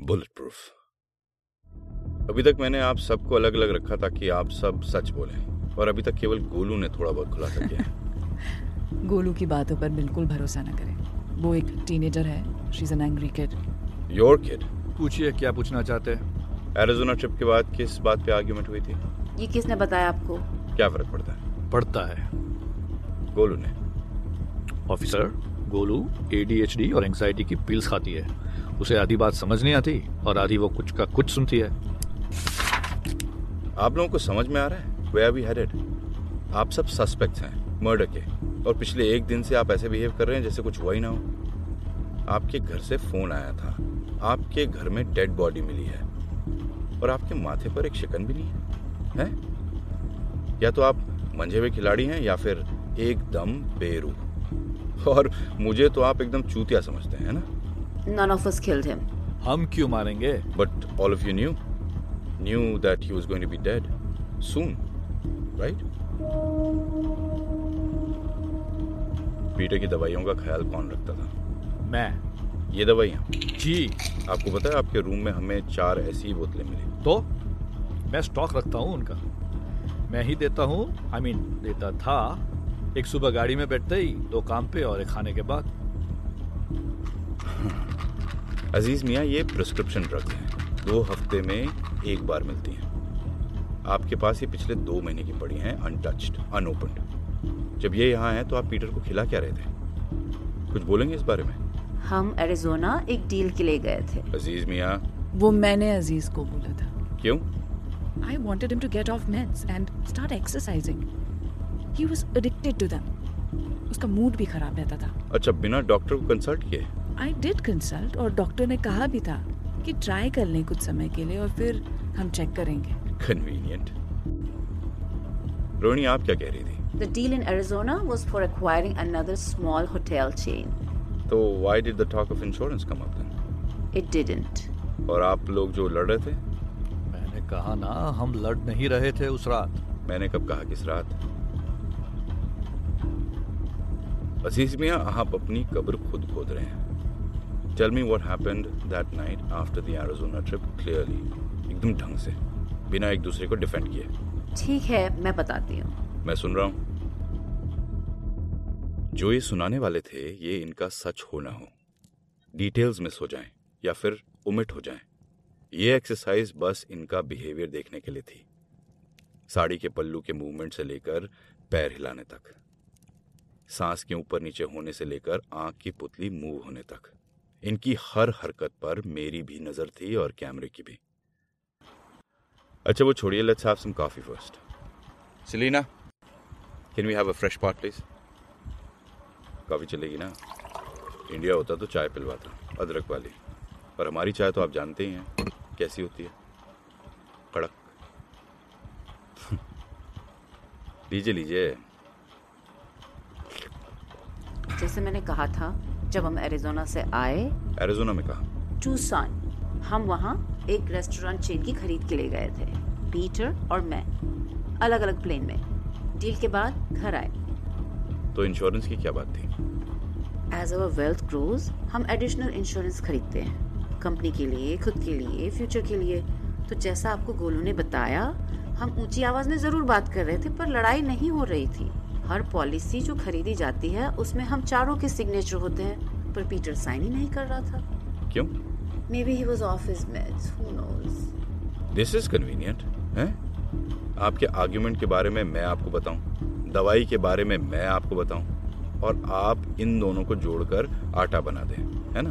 Bullet proof अभी तक मैंने आप सबको अलग अलग रखा ताकि आप सब सच बोलें। और अभी तक केवल गोलू ने थोड़ा बहुत खुलासा किया गोलू की बातों पर बिल्कुल भरोसा न करें। वो एक टीनेजर है। She is an angry kid your kid पूछिए क्या पूछना चाहते हैं? एरिजोना ट्रिप के बाद किस बात पे आर्ग्यूमेंट हुई थी? ये किसने बताया आपको? क्या फ़र्क पड़ता है? पढ़ता है। गोलू ने। ऑफिसर गोलू एडीएचडी और एंजाइटी की पिल्स खाती है। उसे आधी बात समझ नहीं आती और आधी वो कुछ का कुछ सुनती है। आप लोगों को समझ में आ रहा है? वे वी हेडेड आप सब सस्पेक्ट्स हैं मर्डर के। और पिछले एक दिन से आप ऐसे बिहेव कर रहे हैं जैसे कुछ हुआ ही ना हो। आपके घर से फ़ोन आया था। आपके घर में डेड बॉडी मिली है। और आपके माथे पर एक शिकन भी नहीं है? हैं? या तो आप मंझे हुए खिलाड़ी हैं या फिर एकदम बेरू। और मुझे तो आप एकदम चूतिया समझते हैं ना? None of us killed him. हम क्यों मारेंगे? But all of you knew, knew that he was going to be dead soon, right? Peter की दवाइयों का ख्याल कौन रखता था? मैं। ये दवाइयाँ? जी। आपको पता है आपके रूम में हमें चार ऐसी बोतलें मिली। तो? मैं स्टॉक रखता हूँ उनका। मैं ही देता हूँ आई मीन देता था एक सुबह गाड़ी में बैठते ही दो काम पे और एक खाने के बाद। अज़ीज़ मियाँ ये प्रिस्क्रिप्शन ड्रग्स हैं। दो हफ़्ते में एक बार मिलती हैं। आपके पास ये पिछले दो महीने की पड़ी हैं अनटच्ड अनओपन्ड जब ये यहाँ है तो आप पीटर को खिला क्या रहे थे? कुछ बोलेंगे इस बारे में? हम एरिजोना एक डील के लिए गए थे। अज़ीज़ मियाँ। वो मैंने अज़ीज़ को बोला था। क्यों? I wanted him to get off meds and start exercising. He was addicted to them. उसका मूड भी खराब रहता था। अच्छा बिना डॉक्टर को कंसल्ट किए? आई डिड कंसल्ट और डॉक्टर ने कहा भी था कि ट्राई कर लें कुछ समय के लिए और फिर हम चेक करेंगे। कन्वीनियंट रोहिणी आप क्या कह रही थी? The deal in Arizona was for acquiring another small hotel chain. तो why did the talk of insurance come up then It didn't. और आप लोग जो लड़ रहे थे? मैंने कहा ना हम लड़ नहीं रहे थे उस रात। मैंने कब कहा किस रात? अज़ीज़ मियाँ आप अपनी कब्र खुद खोद रहे हैं। Tell me what happened that night after the Arizona trip clearly एकदम ढंग से बिना एक दूसरे को डिफेंड किए। ठीक है मैं बताती हूँ। मैं सुन रहा हूँ। जो ये सुनाने वाले थे ये इनका सच हो ना हो। डिटेल्स मिस हो जाएँ या फिर उमिट हो जाएँ। ये एक्सरसाइज बस इनका बिहेवियर देखने के लिए थी। साड़ी के पल्लू के मूवमेंट से लेकर पैर हिलाने तक। सांस के ऊपर नीचे होने से लेकर आँख की पुतली मूव होने तक। इनकी हर हरकत पर मेरी भी नज़र थी और कैमरे की भी। अच्छा वो छोड़िए let's have some coffee first Selena, can we have a fresh pot, please coffee चलेगी ना? इंडिया होता तो चाय पिलवाता अदरक वाली। पर हमारी चाय तो आप जानते ही हैं कैसी होती है? कड़क। लीजिए लीजिए। जैसे मैंने कहा था जब हम एरिजोना से आए एरिजोना में कहा। टूसान हम वहाँ एक रेस्टोरेंट चेन की खरीद के लिए गए थे। पीटर और मैं अलग अलग प्लेन में। डील के बाद घर आए। तो इंश्योरेंस की क्या बात थी? एज अवर वेल्थ ग्रोज हम एडिशनल इंश्योरेंस खरीदते हैं। कंपनी के लिए खुद के लिए फ्यूचर के लिए। तो जैसा आपको गोलू ने बताया हम ऊँची आवाज़ में ज़रूर बात कर रहे थे पर लड़ाई नहीं हो रही थी। हर पॉलिसी जो खरीदी जाती है उसमें हम चारों के सिग्नेचर होते हैं पर पीटर साइन ही नहीं कर रहा था। क्यों? Maybe he was off his meds who knows this is convenient है? आपके आर्ग्यूमेंट के बारे में मैं आपको बताऊँ दवाई के बारे में मैं आपको बताऊँ और आप इन दोनों को जोड़कर आटा बना दें है ना?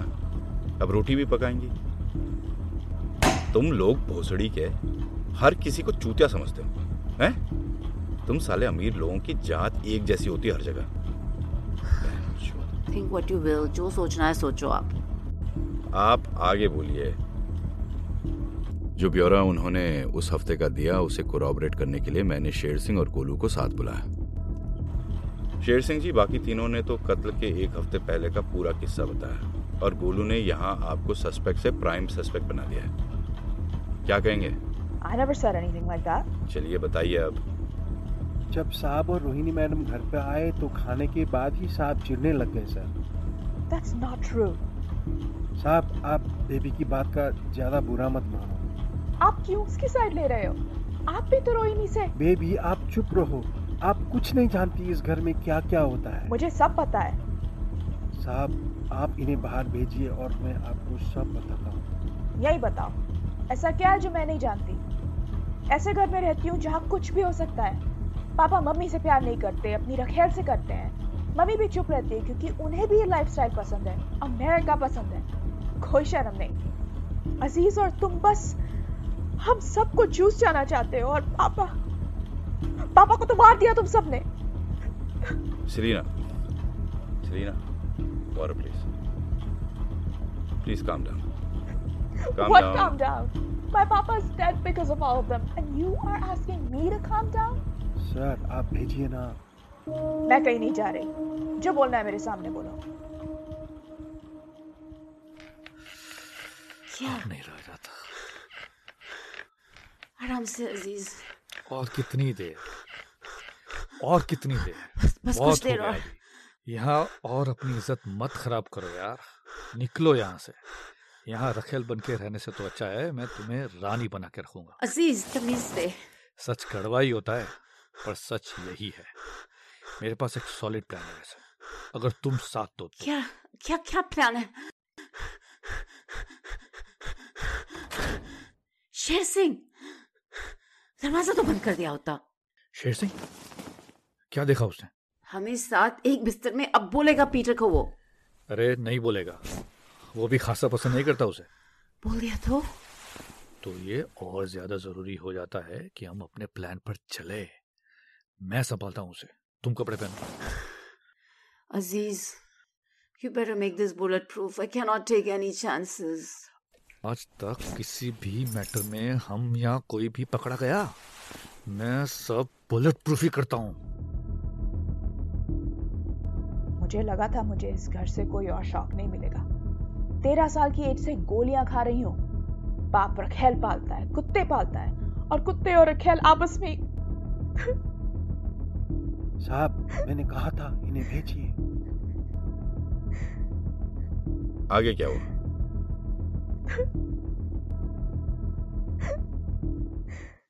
अब रोटी भी पकाएँगी। तुम लोग भोसड़ी के हर किसी को चूतिया समझते हो हैं? तुम साले अमीर लोगों की जात एक जैसी होती है हर जगह। थिंक व्हाट यू विल जो सोचना है सोचो आप। आप आगे बोलिए। जो ब्यौरा उन्होंने उस हफ़्ते का दिया उसे कोरॉबरेट करने के लिए मैंने शेर सिंह और गोलू को साथ बुलाया। शेर सिंह जी बाकी तीनों ने तो कत्ल के एक हफ़्ते पहले का पूरा किस्सा बताया। और गोलू ने यहाँ आपको सस्पेक्ट से प्राइम सस्पेक्ट बना दिया है। क्या कहेंगे? Like चलिए बताइए अब। जब साहब और रोहिणी मैडम घर पे आए तो खाने के बाद ही साहब चिढ़ने लग गए सर। That's not true. साहब आप बेबी की बात का ज़्यादा बुरा मत मानो। आप क्यों उसकी साइड ले रहे हो? आप भी तो रोहिणी से। बेबी आप चुप रहो। आप कुछ नहीं जानती इस घर में क्या क्या होता है। मुझे सब पता है। साहब आप इन्हें बाहर भेजिए और मैं आपको सब बताता हूँ। यही बताओ। ऐसा क्या है जो मैं नहीं जानती? ऐसे घर में रहती हूँ जहाँ कुछ भी हो सकता है। पापा मम्मी से प्यार नहीं करते अपनी रखेल से करते हैं। मम्मी भी चुप रहती है क्योंकि उन्हें भी ये लाइफ पसंद है अमेरिका पसंद है। कोई शर्म नहीं। अज़ीज़ और तुम बस हम सबको जूस जाना चाहते हो और पापा पापा को तो मार दिया तुम सबने। Shrina Shrina water please please calm down calm down calm down my papa is dead because of all of them and sir आप भेजिए ना। मैं कहीं नहीं जा रही। जो बोलना है मेरे सामने बोलो। क्या? नहीं रह जाता। आराम से अज़ीज़। और कितनी देर? और कितनी देर? बस कुछ बहुत हो देर और। यहाँ और अपनी इज़्ज़त मत खराब करो यार। निकलो यहाँ से। यहाँ रखेल बन के रहने से तो अच्छा है। मैं तुम्हें रानी बना के रखूँगा। अज़ीज़ तमीज से सच कड़वा ही होता है। पर सच यही है। मेरे पास एक सॉलिड प्लान है वैसे। अगर तुम साथ दो तो क्या क्या क्या प्लान है? शेर सिंह! दरवाज़ा तो बंद कर दिया होता। शेर सिंह? क्या देखा उसने? हमें साथ एक बिस्तर में अब बोलेगा पीटर को वो। अरे नहीं बोलेगा। वो भी खासा पसंद नहीं करता उसे। बोल दिया तो? तो ये और ज़्यादा ज़रूरी हो जाता है कि हम अपने प्लान पर चले। मैं संभालता हूँ उसे। तुम कपड़े पहनो Aziz you better make this bulletproof I cannot take any chances आज तक किसी भी मैटर में हम या कोई भी पकड़ा गया। मैं सब बुलेट प्रूफ ही करता हूँ। मुझे लगा था मुझे इस घर से कोई और शौक नहीं मिलेगा। तेरह साल की एज से गोलियाँ खा रही हूँ। बाप रखेल पालता है कुत्ते पालता है और कुत्ते और रखेल आपस में साहब मैंने कहा था इन्हें भेजिए। आगे क्या हुआ?